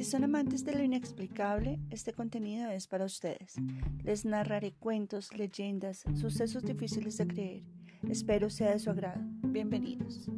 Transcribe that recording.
Si son amantes de lo inexplicable, este contenido es para ustedes. Les narraré cuentos, leyendas, sucesos difíciles de creer. Espero sea de su agrado. Bienvenidos.